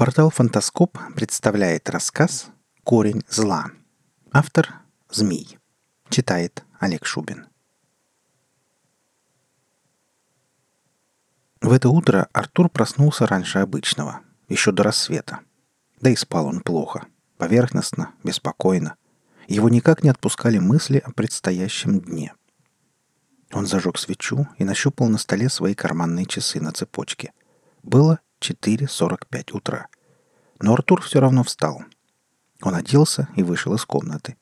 Портал «Фантаскоп» представляет рассказ «Корень зла». Автор – Змей. Читает Олег Шубин. В это утро Артур проснулся раньше обычного, еще до рассвета. Да и спал он плохо, поверхностно, беспокойно. Его никак не отпускали мысли о предстоящем дне. Он зажег свечу и нащупал на столе свои карманные часы на цепочке. Было 4.45 утра. Но Артур все равно встал. Он оделся и вышел из комнаты.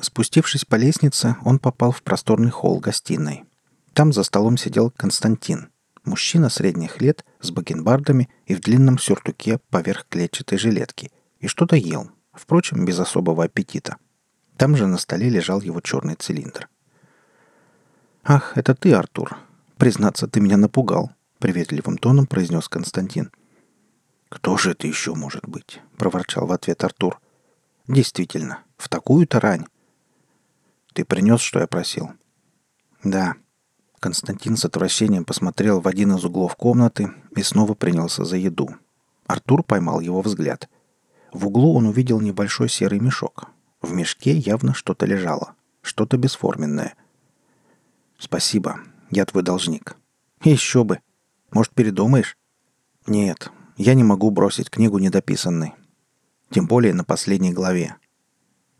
Спустившись по лестнице, он попал в просторный холл гостиной. Там за столом сидел Константин, мужчина средних лет с бакенбардами и в длинном сюртуке поверх клетчатой жилетки, и что-то ел, впрочем, без особого аппетита. Там же на столе лежал его черный цилиндр. «Ах, это ты, Артур. Признаться, ты меня напугал», приветливым тоном произнес Константин. «Кто же это еще может быть?» — проворчал в ответ Артур. «Действительно, в такую-то рань». «Ты принес, что я просил?» «Да». Константин с отвращением посмотрел в один из углов комнаты и снова принялся за еду. Артур поймал его взгляд. В углу он увидел небольшой серый мешок. В мешке явно что-то лежало, что-то бесформенное. «Спасибо, я твой должник». «Еще бы!» Может, передумаешь?» «Нет, я не могу бросить книгу недописанной. Тем более на последней главе.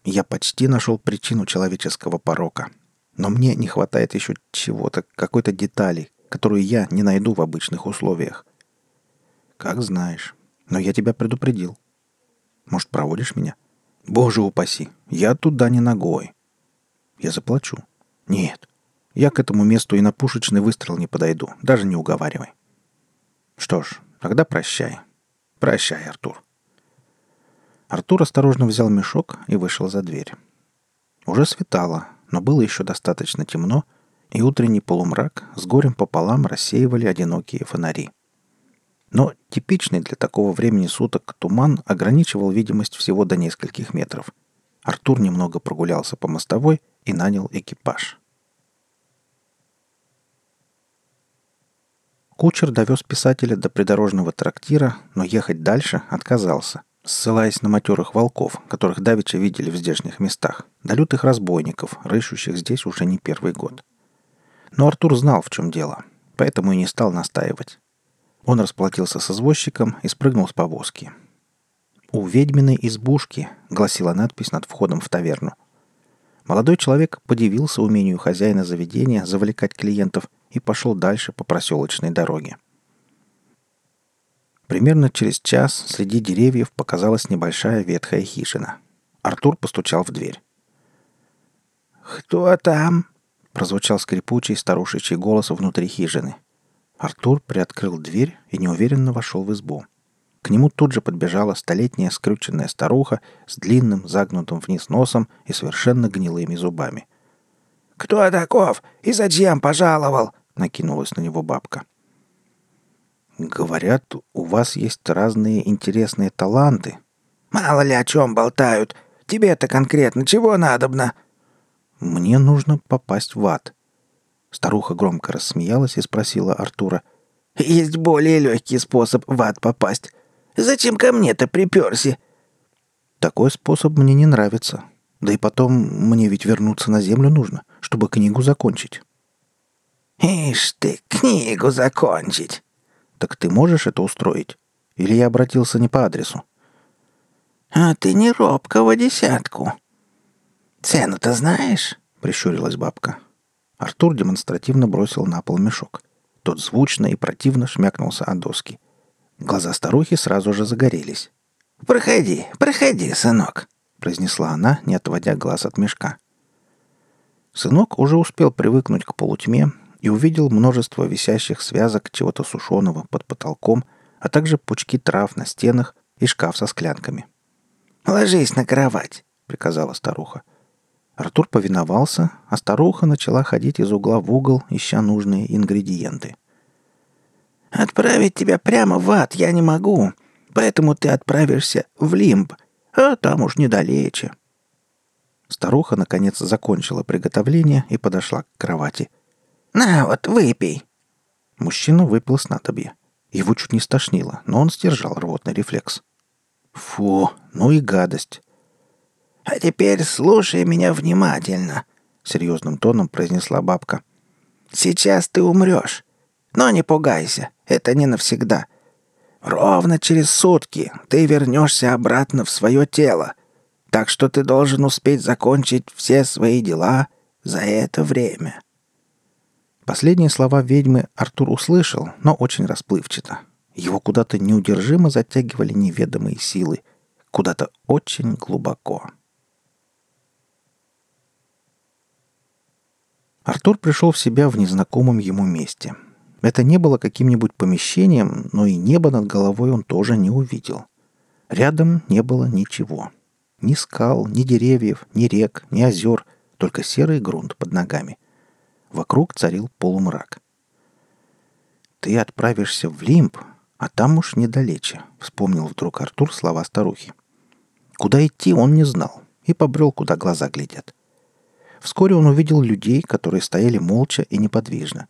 Я почти нашел причину человеческого порока. Но мне не хватает еще чего-то, какой-то детали, которую я не найду в обычных условиях. Как знаешь. Но я тебя предупредил. Может, проводишь меня? Боже упаси, я туда не ногой. Я заплачу. Нет, я к этому месту и на пушечный выстрел не подойду, даже не уговаривай. Что ж, тогда прощай. Прощай, Артур. Артур осторожно взял мешок и вышел за дверь. Уже светало, но было еще достаточно темно, и утренний полумрак с горем пополам рассеивали одинокие фонари. Но типичный для такого времени суток туман ограничивал видимость всего до нескольких метров. Артур немного прогулялся по мостовой и нанял экипаж. Кучер довез писателя до придорожного трактира, но ехать дальше отказался, ссылаясь на матерых волков, которых давеча видели в здешних местах, до лютых разбойников, рыщущих здесь уже не первый год. Но Артур знал, в чем дело, поэтому и не стал настаивать. Он расплатился с извозчиком и спрыгнул с повозки. «У ведьминой избушки», — гласила надпись над входом в таверну. Молодой человек подивился умению хозяина заведения завлекать клиентов и пошел дальше по проселочной дороге. Примерно через час среди деревьев показалась небольшая ветхая хижина. Артур постучал в дверь. «Кто там?» — прозвучал скрипучий старушечий голос внутри хижины. Артур приоткрыл дверь и неуверенно вошел в избу. К нему тут же подбежала столетняя скрюченная старуха с длинным загнутым вниз носом и совершенно гнилыми зубами. «Кто таков и зачем пожаловал?» Накинулась на него бабка. «Говорят, у вас есть разные интересные таланты». «Мало ли о чем болтают. Тебе-то конкретно чего надобно?» «Мне нужно попасть в ад». Старуха громко рассмеялась и спросила Артура. «Есть более легкий способ в ад попасть. Зачем ко мне-то приперся?» «Такой способ мне не нравится. Да и потом мне ведь вернуться на землю нужно, чтобы книгу закончить». «Ишь ты, книгу закончить!» «Так ты можешь это устроить? Или я обратился не по адресу?» «А ты не робкого десятку!» «Цену-то знаешь?» — прищурилась бабка. Артур демонстративно бросил на пол мешок. Тот звучно и противно шмякнулся о доски. Глаза старухи сразу же загорелись. «Проходи, проходи, сынок», — произнесла она, не отводя глаз от мешка. Сынок уже успел привыкнуть к полутьме и увидел множество висящих связок чего-то сушеного под потолком, а также пучки трав на стенах и шкаф со склянками. «Ложись на кровать», — приказала старуха. Артур повиновался, а старуха начала ходить из угла в угол, ища нужные ингредиенты. «Отправить тебя прямо в ад я не могу, поэтому ты отправишься в Лимб, а там уж недалече». Старуха, наконец, закончила приготовление и подошла к кровати — «На вот, выпей». Мужчина выпил снадобье. Его чуть не стошнило, но он сдержал рвотный рефлекс. Фу, ну и гадость. «А теперь слушай меня внимательно», — серьезным тоном произнесла бабка. «Сейчас ты умрешь. Но не пугайся, это не навсегда. Ровно через сутки ты вернешься обратно в свое тело. Так что ты должен успеть закончить все свои дела за это время». Последние слова ведьмы Артур услышал, но очень расплывчато. Его куда-то неудержимо затягивали неведомые силы, куда-то очень глубоко. Артур пришел в себя в незнакомом ему месте. Это не было каким-нибудь помещением, но и небо над головой он тоже не увидел. Рядом не было ничего. Ни скал, ни деревьев, ни рек, ни озер, только серый грунт под ногами. Вокруг царил полумрак. «Ты отправишься в Лимб, а там уж недалече», — вспомнил вдруг Артур слова старухи. Куда идти он не знал и побрел, куда глаза глядят. Вскоре он увидел людей, которые стояли молча и неподвижно.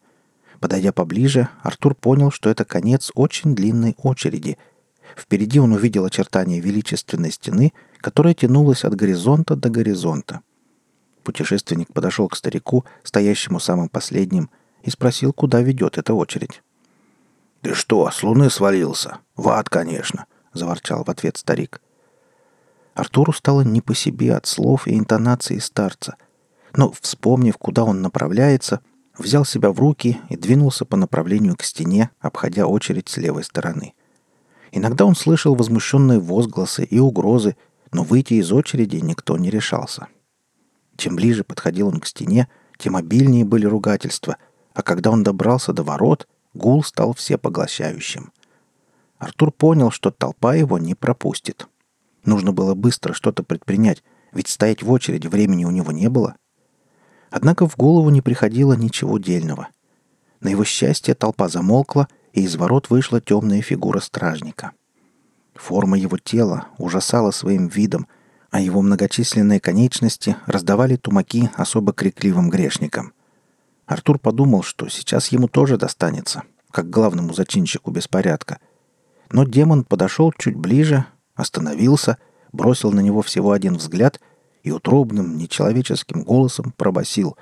Подойдя поближе, Артур понял, что это конец очень длинной очереди. Впереди он увидел очертания величественной стены, которая тянулась от горизонта до горизонта. Путешественник подошел к старику, стоящему самым последним, и спросил, куда ведет эта очередь. «Ты что, с луны свалился? В ад, конечно!» — заворчал в ответ старик. Артуру стало не по себе от слов и интонации старца — но, вспомнив, куда он направляется, взял себя в руки и двинулся по направлению к стене, обходя очередь с левой стороны. Иногда он слышал возмущенные возгласы и угрозы, но выйти из очереди никто не решался. Чем ближе подходил он к стене, тем обильнее были ругательства, а когда он добрался до ворот, гул стал всепоглощающим. Артур понял, что толпа его не пропустит. Нужно было быстро что-то предпринять, ведь стоять в очереди времени у него не было. Однако в голову не приходило ничего дельного. На его счастье толпа замолкла, и из ворот вышла темная фигура стражника. Форма его тела ужасала своим видом, а его многочисленные конечности раздавали тумаки особо крикливым грешникам. Артур подумал, что сейчас ему тоже достанется, как главному зачинщику беспорядка. Но демон подошел чуть ближе, остановился, бросил на него всего один взгляд и утробным, нечеловеческим голосом пробасил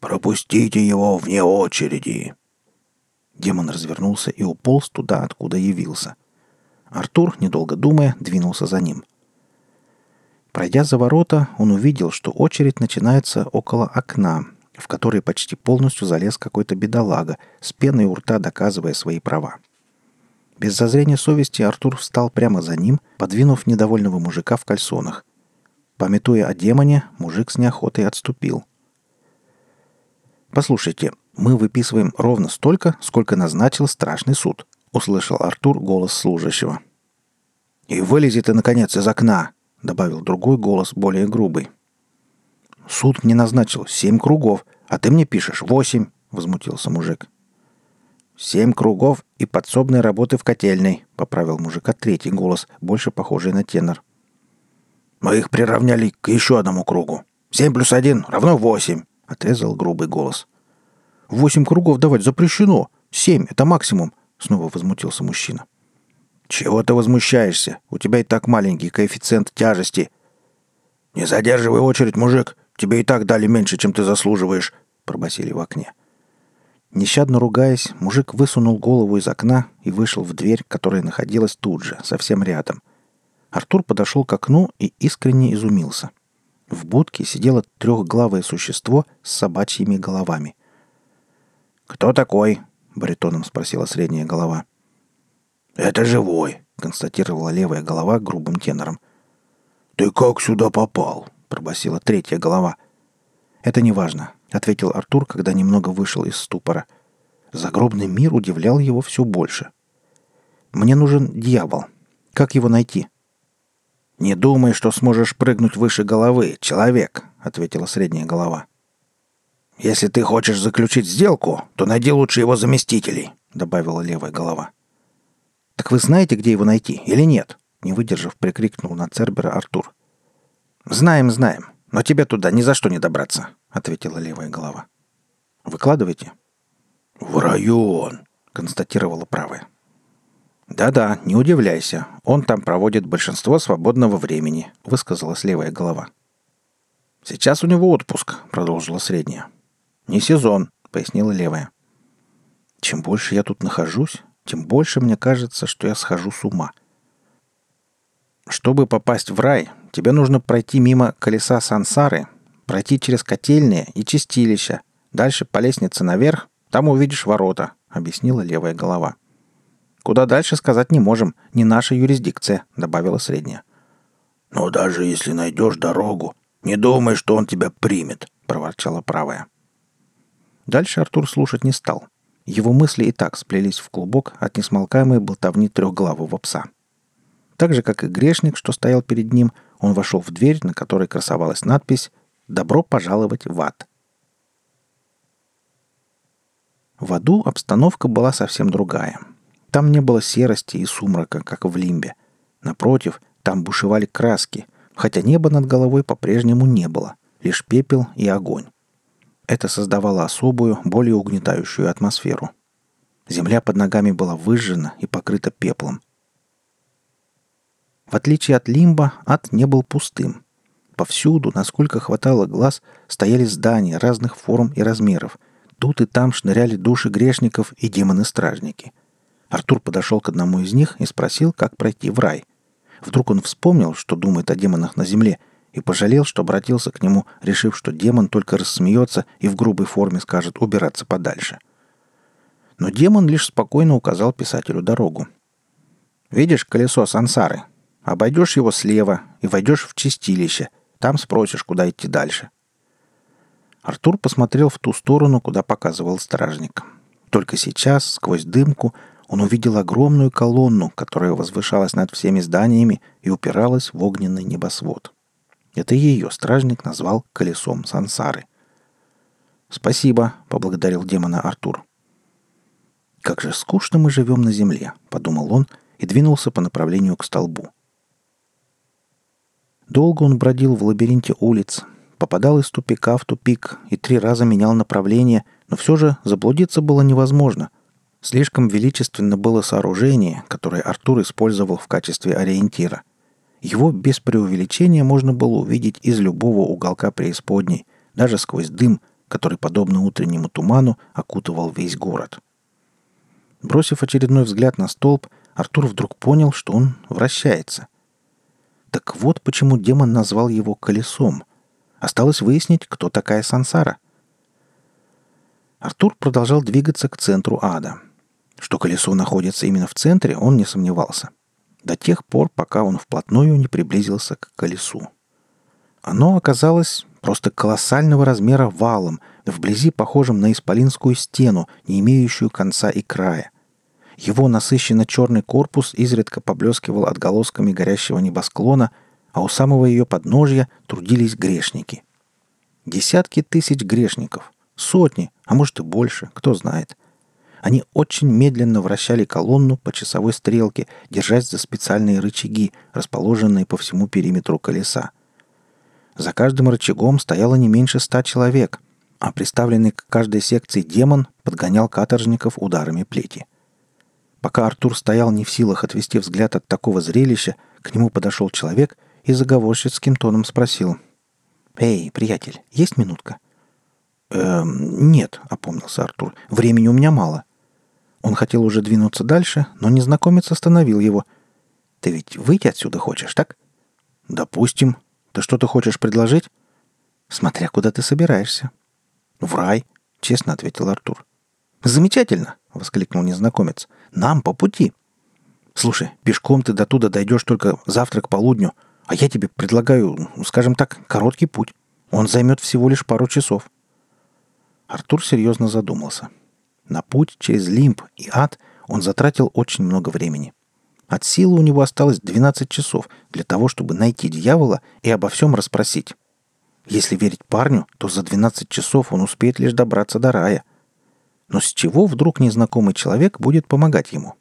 «Пропустите его вне очереди!» Демон развернулся и уполз туда, откуда явился. Артур, недолго думая, двинулся за ним. Пройдя за ворота, он увидел, что очередь начинается около окна, в который почти полностью залез какой-то бедолага, с пеной у рта доказывая свои права. Без зазрения совести Артур встал прямо за ним, подвинув недовольного мужика в кальсонах. Пометуя о демоне, мужик с неохотой отступил. «Послушайте, мы выписываем ровно столько, сколько назначил страшный суд», — услышал Артур голос служащего. «И вылези ты, наконец, из окна», — добавил другой голос, более грубый. «Суд мне назначил семь кругов, а ты мне пишешь восемь», — возмутился мужик. «Семь кругов и подсобной работы в котельной», — поправил мужика третий голос, больше похожий на тенор. Мы их приравняли к еще одному кругу. Семь плюс один равно восемь», — отрезал грубый голос. «Восемь кругов давать запрещено. Семь — это максимум», — снова возмутился мужчина. «Чего ты возмущаешься? У тебя и так маленький коэффициент тяжести». «Не задерживай очередь, мужик. Тебе и так дали меньше, чем ты заслуживаешь», — пробасили в окне. Нещадно ругаясь, мужик высунул голову из окна и вышел в дверь, которая находилась тут же, совсем рядом — Артур подошел к окну и искренне изумился. В будке сидело трехглавое существо с собачьими головами. «Кто такой?» — баритоном спросила средняя голова. «Это живой», — констатировала левая голова грубым тенором. «Ты как сюда попал?» — пробасила третья голова. «Это не важно», — ответил Артур, когда немного вышел из ступора. Загробный мир удивлял его все больше. «Мне нужен дьявол. Как его найти?» «Не думай, что сможешь прыгнуть выше головы, человек», — ответила средняя голова. «Если ты хочешь заключить сделку, то найди лучше его заместителей», — добавила левая голова. «Так вы знаете, где его найти, или нет?» Не выдержав, прикрикнул на Цербера Артур. «Знаем, знаем, но тебе туда ни за что не добраться», — ответила левая голова. «Выкладывайте». «В район», — констатировала правая. «Да-да, не удивляйся. Он там проводит большинство свободного времени», — высказалась левая голова. «Сейчас у него отпуск», — продолжила средняя. «Не сезон», — пояснила левая. «Чем больше я тут нахожусь, тем больше мне кажется, что я схожу с ума. Чтобы попасть в рай, тебе нужно пройти мимо колеса сансары, пройти через котельные и чистилища, дальше по лестнице наверх, там увидишь ворота», — объяснила левая голова. «Куда дальше сказать не можем, не наша юрисдикция», — добавила средняя. «Но даже если найдешь дорогу, не думай, что он тебя примет», — проворчала правая. Дальше Артур слушать не стал. Его мысли и так сплелись в клубок от несмолкаемой болтовни трехглавого пса. Так же, как и грешник, что стоял перед ним, он вошел в дверь, на которой красовалась надпись «Добро пожаловать в ад». В аду обстановка была совсем другая — там не было серости и сумрака, как в Лимбе. Напротив, там бушевали краски, хотя неба над головой по-прежнему не было, лишь пепел и огонь. Это создавало особую, более угнетающую атмосферу. Земля под ногами была выжжена и покрыта пеплом. В отличие от Лимба, ад не был пустым. Повсюду, насколько хватало глаз, стояли здания разных форм и размеров. Тут и там шныряли души грешников и демоны-стражники – Артур подошел к одному из них и спросил, как пройти в рай. Вдруг он вспомнил, что думает о демонах на земле, и пожалел, что обратился к нему, решив, что демон только рассмеется и в грубой форме скажет убираться подальше. Но демон лишь спокойно указал писателю дорогу. «Видишь колесо сансары? Обойдешь его слева и войдешь в чистилище. Там спросишь, куда идти дальше». Артур посмотрел в ту сторону, куда показывал стражник. Только сейчас, сквозь дымку, он увидел огромную колонну, которая возвышалась над всеми зданиями и упиралась в огненный небосвод. Это ее стражник назвал колесом сансары. «Спасибо», — поблагодарил демона Артур. «Как же скучно мы живем на земле», — подумал он и двинулся по направлению к столбу. Долго он бродил в лабиринте улиц, попадал из тупика в тупик и три раза менял направление, но все же заблудиться было невозможно — Слишком величественно было сооружение, которое Артур использовал в качестве ориентира. Его без преувеличения можно было увидеть из любого уголка преисподней, даже сквозь дым, который, подобно утреннему туману, окутывал весь город. Бросив очередной взгляд на столб, Артур вдруг понял, что он вращается. Так вот почему демон назвал его колесом. Осталось выяснить, кто такая Сансара. Артур продолжал двигаться к центру ада — что колесо находится именно в центре, он не сомневался. До тех пор, пока он вплотную не приблизился к колесу. Оно оказалось просто колоссального размера валом, вблизи похожим на исполинскую стену, не имеющую конца и края. Его насыщенно черный корпус изредка поблескивал отголосками горящего небосклона, а у самого ее подножья трудились грешники. Десятки тысяч грешников, сотни, а может и больше, кто знает. Они очень медленно вращали колонну по часовой стрелке, держась за специальные рычаги, расположенные по всему периметру колеса. За каждым рычагом стояло не меньше ста человек, а приставленный к каждой секции демон подгонял каторжников ударами плети. Пока Артур стоял не в силах отвести взгляд от такого зрелища, к нему подошел человек и заговорщицким тоном спросил. «Эй, приятель, есть минутка?» «Эм, нет», — опомнился Артур. «Времени у меня мало». Он хотел уже двинуться дальше, но незнакомец остановил его. «Ты ведь выйти отсюда хочешь, так?» «Допустим. Ты что-то хочешь предложить?» «Смотря куда ты собираешься». «В рай», — честно ответил Артур. «Замечательно!» — воскликнул незнакомец. «Нам по пути!» «Слушай, пешком ты до туда дойдешь только завтра к полудню, а я тебе предлагаю, скажем так, короткий путь. Он займет всего лишь пару часов». Артур серьезно задумался — на путь через Лимб и ад он затратил очень много времени. От силы у него осталось 12 часов для того, чтобы найти дьявола и обо всем расспросить. Если верить парню, то за 12 часов он успеет лишь добраться до рая. Но с чего вдруг незнакомый человек будет помогать ему?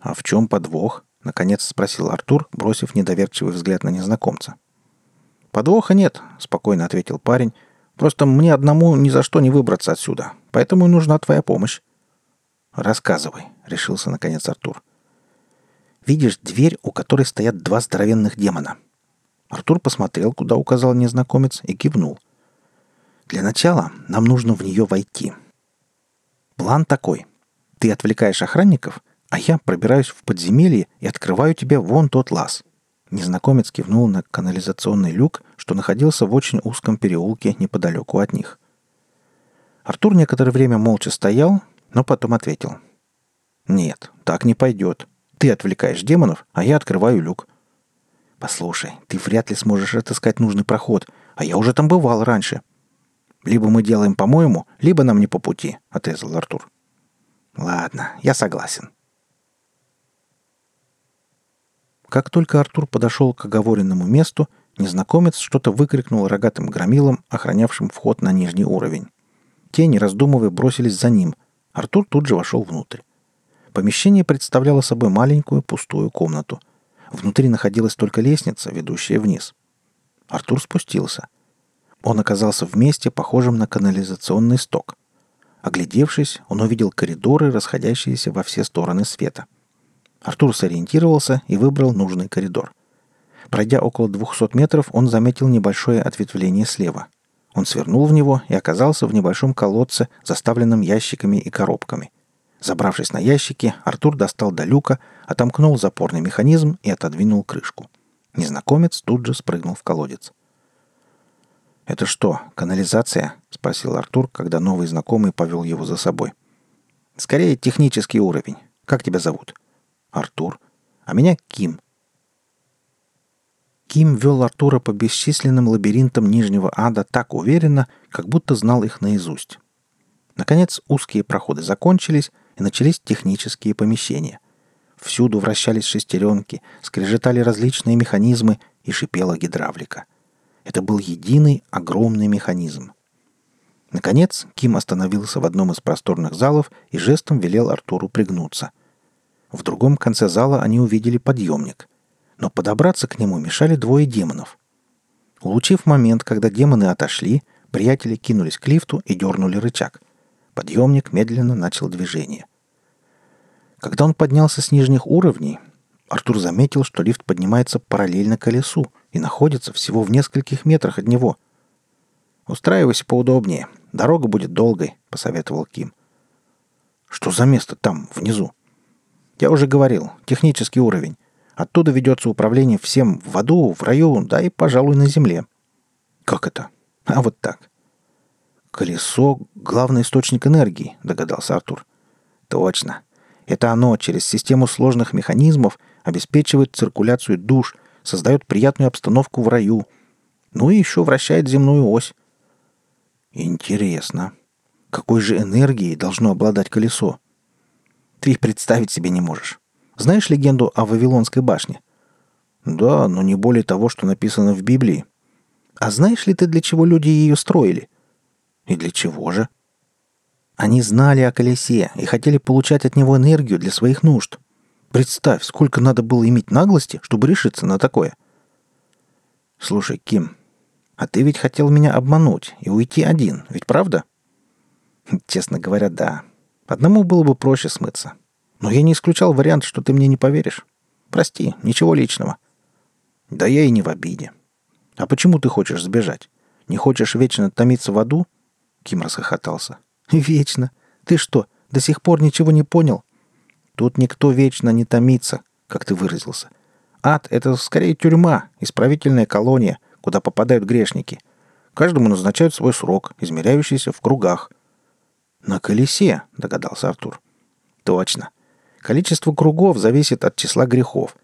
«А в чем подвох?» — наконец спросил Артур, бросив недоверчивый взгляд на незнакомца. «Подвоха нет», — спокойно ответил парень, Просто мне одному ни за что не выбраться отсюда, поэтому и нужна твоя помощь». «Рассказывай», —— решился наконец Артур. «Видишь дверь, у которой стоят два здоровенных демона?» Артур посмотрел, куда указал незнакомец, и кивнул. «Для начала нам нужно в нее войти. План такой. Ты отвлекаешь охранников, а я пробираюсь в подземелье и открываю тебе вон тот лаз». Незнакомец кивнул на канализационный люк, что находился в очень узком переулке неподалеку от них. Артур некоторое время молча стоял, но потом ответил. «Нет, так не пойдет. Ты отвлекаешь демонов, а я открываю люк. Послушай, ты вряд ли сможешь отыскать нужный проход, а я уже там бывал раньше. Либо мы делаем по-моему, либо нам не по пути, отрезал Артур. Ладно, я согласен. Как только Артур подошел к оговоренному месту, незнакомец что-то выкрикнул рогатым громилом, охранявшим вход на нижний уровень. Те, не раздумывая, бросились за ним. Артур тут же вошел внутрь. Помещение представляло собой маленькую пустую комнату. Внутри находилась только лестница, ведущая вниз. Артур спустился. Он оказался в месте, похожем на канализационный сток. Оглядевшись, он увидел коридоры, расходящиеся во все стороны света. Артур сориентировался и выбрал нужный коридор. Пройдя около 200 метров, он заметил небольшое ответвление слева. Он свернул в него и оказался в небольшом колодце, заставленном ящиками и коробками. Забравшись на ящики, Артур достал до люка, отомкнул запорный механизм и отодвинул крышку. Незнакомец тут же спрыгнул в колодец. «Это что, канализация?» — спросил Артур, когда новый знакомый повел его за собой. «Скорее, технический уровень. Как тебя зовут?» «Артур. А меня Ким». Ким вел Артура по бесчисленным лабиринтам Нижнего Ада так уверенно, как будто знал их наизусть. Наконец, узкие проходы закончились, и начались технические помещения. Всюду вращались шестеренки, скрежетали различные механизмы и шипела гидравлика. Это был единый огромный механизм. Наконец, Ким остановился в одном из просторных залов и жестом велел Артуру пригнуться. В другом конце зала они увидели подъемник. Но подобраться к нему мешали двое демонов. Улучив момент, когда демоны отошли, приятели кинулись к лифту и дернули рычаг. Подъемник медленно начал движение. Когда он поднялся с нижних уровней, Артур заметил, что лифт поднимается параллельно колесу и находится всего в нескольких метрах от него. «Устраивайся поудобнее. Дорога будет долгой», — посоветовал Ким. «Что за место там, внизу?» «Я уже говорил. Технический уровень. Оттуда ведется управление всем в аду, в раю, да и, пожалуй, на земле». «Как это?» «А вот так. «Колесо — главный источник энергии», — догадался Артур. «Точно. Это оно через систему сложных механизмов обеспечивает циркуляцию душ, создает приятную обстановку в раю. Ну и еще вращает земную ось». «Интересно. Какой же энергией должно обладать колесо?» «Ты их представить себе не можешь. Знаешь легенду о Вавилонской башне?» «Да, но не более того, что написано в Библии». «А знаешь ли ты, для чего люди ее строили?» И для чего же? Они знали о колесе и хотели получать от него энергию для своих нужд. Представь, сколько надо было иметь наглости, чтобы решиться на такое. Слушай, Ким, а ты ведь хотел меня обмануть и уйти один, ведь правда? Честно говоря, да. Одному было бы проще смыться. Но я не исключал вариант, что ты мне не поверишь. Прости, ничего личного. Да я и не в обиде. А почему ты хочешь сбежать? Не хочешь вечно томиться в аду? Ким расхохотался. «Вечно! Ты что, до сих пор ничего не понял? Тут никто вечно не томится, как ты выразился. Ад — это скорее тюрьма, исправительная колония, куда попадают грешники. Каждому назначают свой срок, измеряющийся в кругах. «На колесе», — догадался Артур. «Точно. Количество кругов зависит от числа грехов.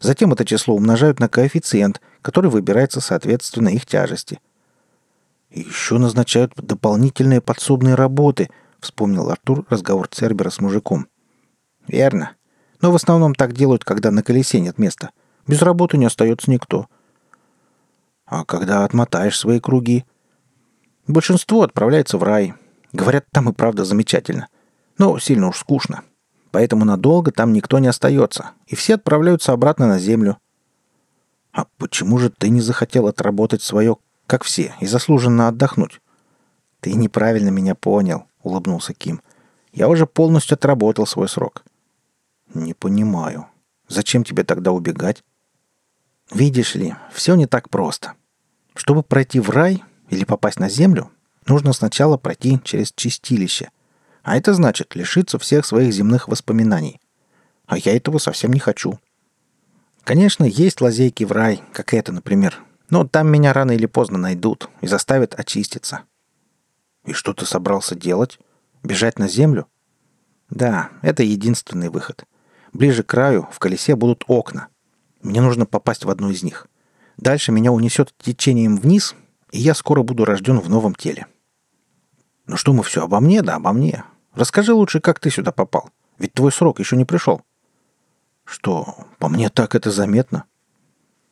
Затем это число умножают на коэффициент, который выбирается соответственно их тяжести — и еще назначают дополнительные подсобные работы, вспомнил Артур разговор Цербера с мужиком. Верно. Но в основном так делают, когда на колесе нет места. Без работы не остается никто. А когда отмотаешь свои круги? Большинство отправляется в рай. Говорят, там и правда замечательно. Но сильно уж скучно. Поэтому надолго там никто не остается. И все отправляются обратно на землю. А почему же ты не захотел отработать свое как все, и заслуженно отдохнуть. Ты неправильно меня понял, улыбнулся Ким. Я уже полностью отработал свой срок. Не понимаю. Зачем тебе тогда убегать? Видишь ли, все не так просто. Чтобы пройти в рай или попасть на землю, нужно сначала пройти через чистилище. А это значит лишиться всех своих земных воспоминаний. А я этого совсем не хочу. Конечно, есть лазейки в рай, как это, например. Но там меня рано или поздно найдут и заставят очиститься. И что ты собрался делать? Бежать на землю? Да, это единственный выход. Ближе к краю в колесе будут окна. Мне нужно попасть в одно из них. Дальше меня унесет течением вниз, и я скоро буду рожден в новом теле. Ну что мы все обо мне, да обо мне. Расскажи лучше, как ты сюда попал. Ведь твой срок еще не пришел. Что, по мне так это заметно?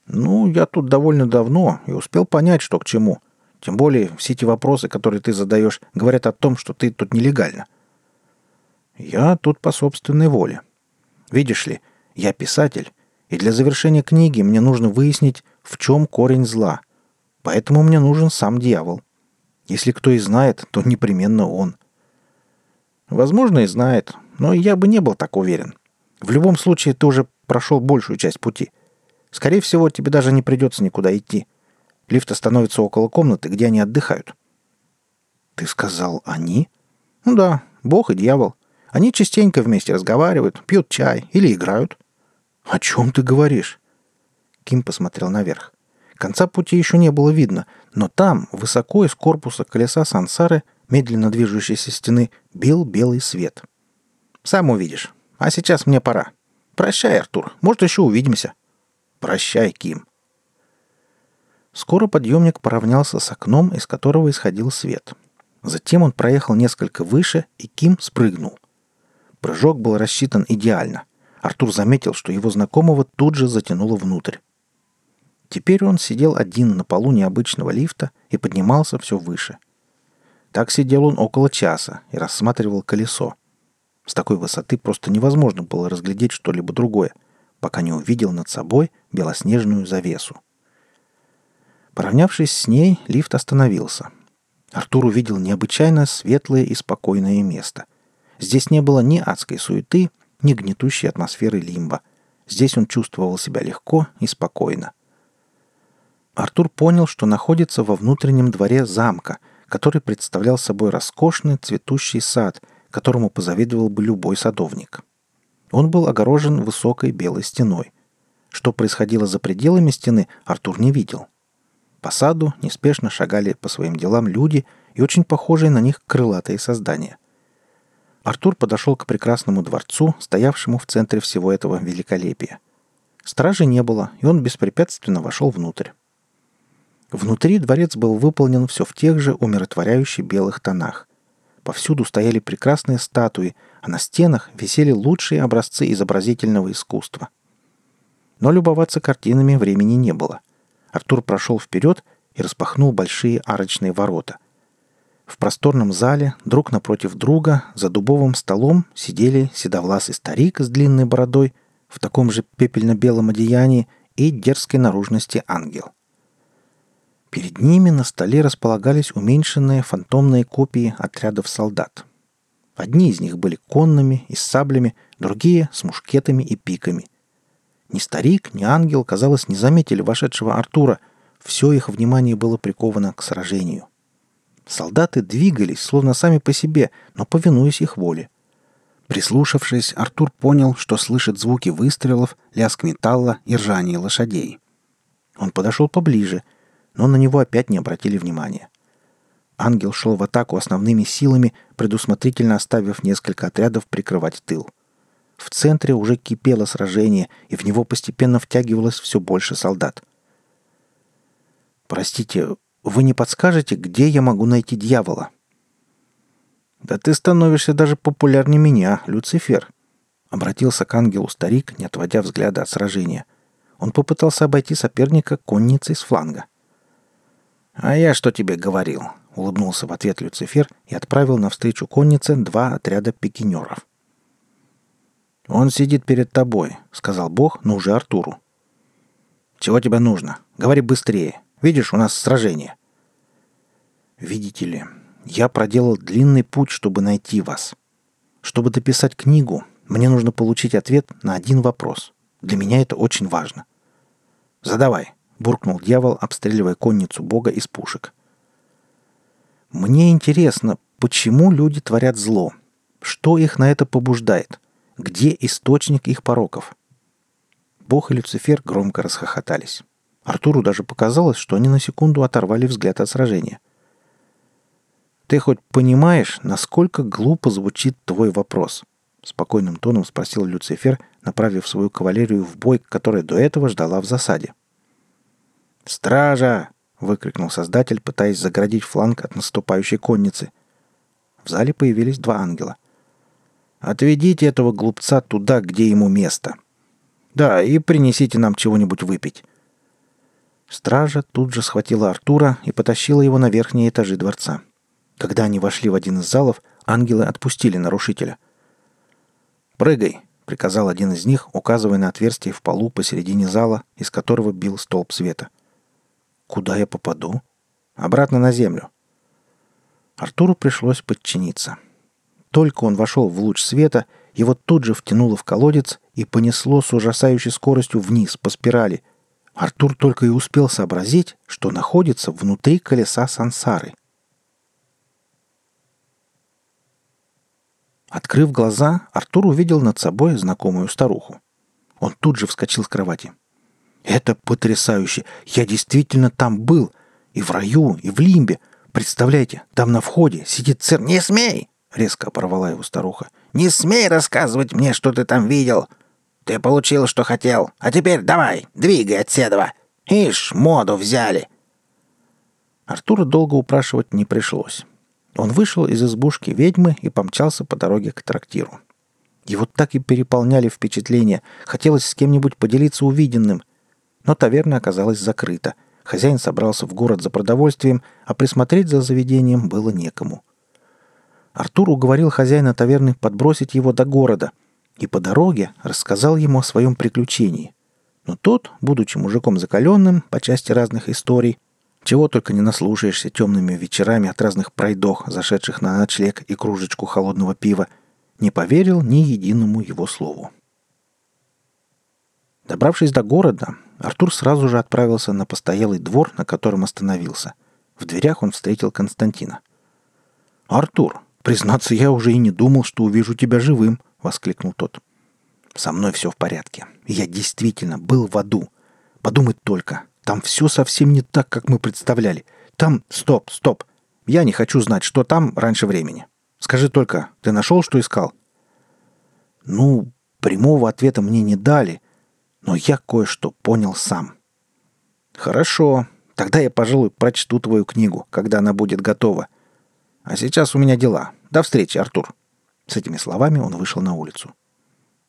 Ну, я тут довольно давно и успел понять, что к чему. Тем более все эти вопросы, которые ты задаешь, говорят о том, что ты тут нелегально. Я тут по собственной воле. Видишь ли, я писатель, и для завершения книги мне нужно выяснить, в чем корень зла. Поэтому мне нужен сам дьявол. Если кто и знает, то непременно он. Возможно, и знает, но я бы не был так уверен. В любом случае, ты уже прошел большую часть пути. Скорее всего, тебе даже не придется никуда идти. Лифт остановится около комнаты, где они отдыхают. Ты сказал «они»? Ну да, Бог и дьявол. Они частенько вместе разговаривают, пьют чай или играют. О чем ты говоришь? Ким посмотрел наверх. Конца пути еще не было видно, но там, высоко из корпуса колеса сансары, медленно движущейся стены, бил белый свет. «Сам увидишь. А сейчас мне пора. Прощай, Артур. Может, еще увидимся». «Прощай, Ким». Скоро подъемник поравнялся с окном, из которого исходил свет. Затем он проехал несколько выше, и Ким спрыгнул. Прыжок был рассчитан идеально. Артур заметил, что его знакомого тут же затянуло внутрь. Теперь он сидел один на полу необычного лифта и поднимался все выше. Так сидел он около часа и рассматривал колесо. С такой высоты просто невозможно было разглядеть что-либо другое, пока не увидел над собой белоснежную завесу. Поравнявшись с ней, лифт остановился. Артур увидел необычайно светлое и спокойное место. Здесь не было ни адской суеты, ни гнетущей атмосферы лимба. Здесь он чувствовал себя легко и спокойно. Артур понял, что находится во внутреннем дворе замка, который представлял собой роскошный цветущий сад, которому позавидовал бы любой садовник. Он был огорожен высокой белой стеной. Что происходило за пределами стены, Артур не видел. По саду неспешно шагали по своим делам люди и очень похожие на них крылатые создания – Артур подошел к прекрасному дворцу, стоявшему в центре всего этого великолепия. Стражи не было, и он беспрепятственно вошел внутрь. Внутри дворец был выполнен все в тех же умиротворяющих белых тонах. Повсюду стояли прекрасные статуи, а на стенах висели лучшие образцы изобразительного искусства. Но любоваться картинами времени не было. Артур прошел вперед и распахнул большие арочные ворота – в просторном зале, друг напротив друга, за дубовым столом сидели седовласый старик с длинной бородой в таком же пепельно-белом одеянии и дерзкой наружности ангел. Перед ними на столе располагались уменьшенные фантомные копии отрядов солдат. Одни из них были конными и с саблями, другие — с мушкетами и пиками. Ни старик, ни ангел, казалось, не заметили вошедшего Артура. Все их внимание было приковано к сражению — Солдаты двигались, словно сами по себе, но повинуясь их воле. Прислушавшись, Артур понял, что слышит звуки выстрелов, лязг металла и ржание лошадей. Он подошел поближе, но на него опять не обратили внимания. Ангел шел в атаку основными силами, предусмотрительно оставив несколько отрядов прикрывать тыл. В центре уже кипело сражение, и в него постепенно втягивалось все больше солдат. «Простите, вы не подскажете, где я могу найти дьявола?» «Да ты становишься даже популярнее меня, Люцифер», — обратился к ангелу старик, не отводя взгляда от сражения. Он попытался обойти соперника конницей с фланга. «А я что тебе говорил?» — улыбнулся в ответ Люцифер и отправил навстречу коннице два отряда пикинеров. «Он сидит перед тобой», — сказал Бог, но уже Артуру. «Чего тебе нужно? Говори быстрее. Видишь, у нас сражение». Видите ли, я проделал длинный путь, чтобы найти вас. Чтобы дописать книгу, Мне нужно получить ответ на один вопрос. Для меня это очень важно. «Задавай», — буркнул дьявол, обстреливая конницу бога из пушек. «Мне интересно, почему люди творят зло? Что их на это побуждает? Где источник их пороков?» Бог и Люцифер громко расхохотались. Артуру даже показалось, что они на секунду оторвали взгляд от сражения. «Ты хоть понимаешь, насколько глупо звучит твой вопрос?» Спокойным тоном спросил Люцифер, направив свою кавалерию в бой, которая до этого ждала в засаде. «Стража!» — выкрикнул Создатель, пытаясь заградить фланг от наступающей конницы. В зале появились два ангела. «Отведите этого глупца туда, где ему место. Да, и принесите нам чего-нибудь выпить». Стража тут же схватила Артура и потащила его на верхние этажи дворца. Когда они вошли в один из залов, ангелы отпустили нарушителя. «Прыгай!» — приказал один из них, указывая на отверстие в полу посередине зала, из которого бил столб света. «Куда я попаду?» «Обратно на землю». Артуру пришлось подчиниться. Только он вошел в луч света, его тут же втянуло в колодец и понесло с ужасающей скоростью вниз по спирали — Артур только и успел сообразить, что находится внутри колеса сансары. Открыв глаза, Артур увидел над собой знакомую старуху. Он тут же вскочил с кровати. «Это потрясающе! Я действительно там был! И в раю, и в лимбе! Представляете, там на входе сидит цер...» «Не смей!» — резко оборвала его старуха. «Не смей рассказывать мне, что ты там видел! Ты получил, что хотел. А теперь давай, двигай от седова. Ишь, моду взяли!» Артура долго упрашивать не пришлось. Он вышел из избушки ведьмы и помчался по дороге к трактиру. Его так и переполняли впечатления. Хотелось с кем-нибудь поделиться увиденным. Но таверна оказалась закрыта. Хозяин собрался в город за продовольствием, а присмотреть за заведением было некому. Артур уговорил хозяина таверны подбросить его до города — и по дороге рассказал ему о своем приключении. Но тот, будучи мужиком закаленным по части разных историй, чего только не наслушаешься темными вечерами от разных пройдох, зашедших на ночлег и кружечку холодного пива, не поверил ни единому его слову. Добравшись до города, Артур сразу же отправился на постоялый двор, на котором остановился. В дверях он встретил Константина. «Артур, признаться, я уже и не думал, что увижу тебя живым», — воскликнул тот. «Со мной все в порядке. Я действительно был в аду. Подумать только, там все совсем не так, как мы представляли. Там... Стоп, стоп. Я не хочу знать, что там раньше времени. Скажи только, ты нашел, что искал?» «Ну, прямого ответа мне не дали, но я кое-что понял сам». «Хорошо. Тогда я, пожалуй, прочту твою книгу, когда она будет готова. А сейчас у меня дела. До встречи, Артур». С этими словами он вышел на улицу.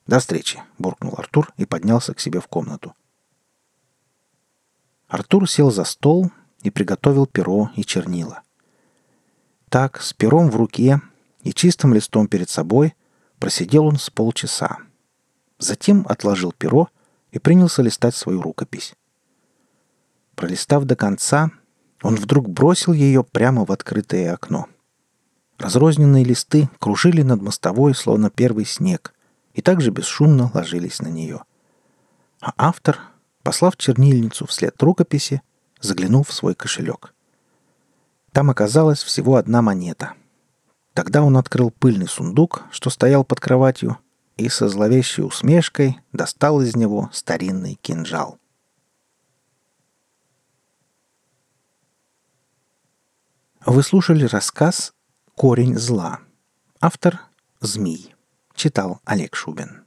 «До встречи!» — буркнул Артур и поднялся к себе в комнату. Артур сел за стол и приготовил перо и чернила. Так, с пером в руке и чистым листом перед собой, просидел он с полчаса. Затем отложил перо и принялся листать свою рукопись. Пролистав до конца, он вдруг бросил ее прямо в открытое окно — Разрозненные листы кружили над мостовой, словно первый снег, и также бесшумно ложились на нее. А автор, послав чернильницу вслед рукописи, заглянул в свой кошелек. Там оказалась всего одна монета. Тогда он открыл пыльный сундук, что стоял под кроватью, и со зловещей усмешкой достал из него старинный кинжал. Вы слушали рассказ Корень зла. Автор – Змей. Читал Олег Шубин.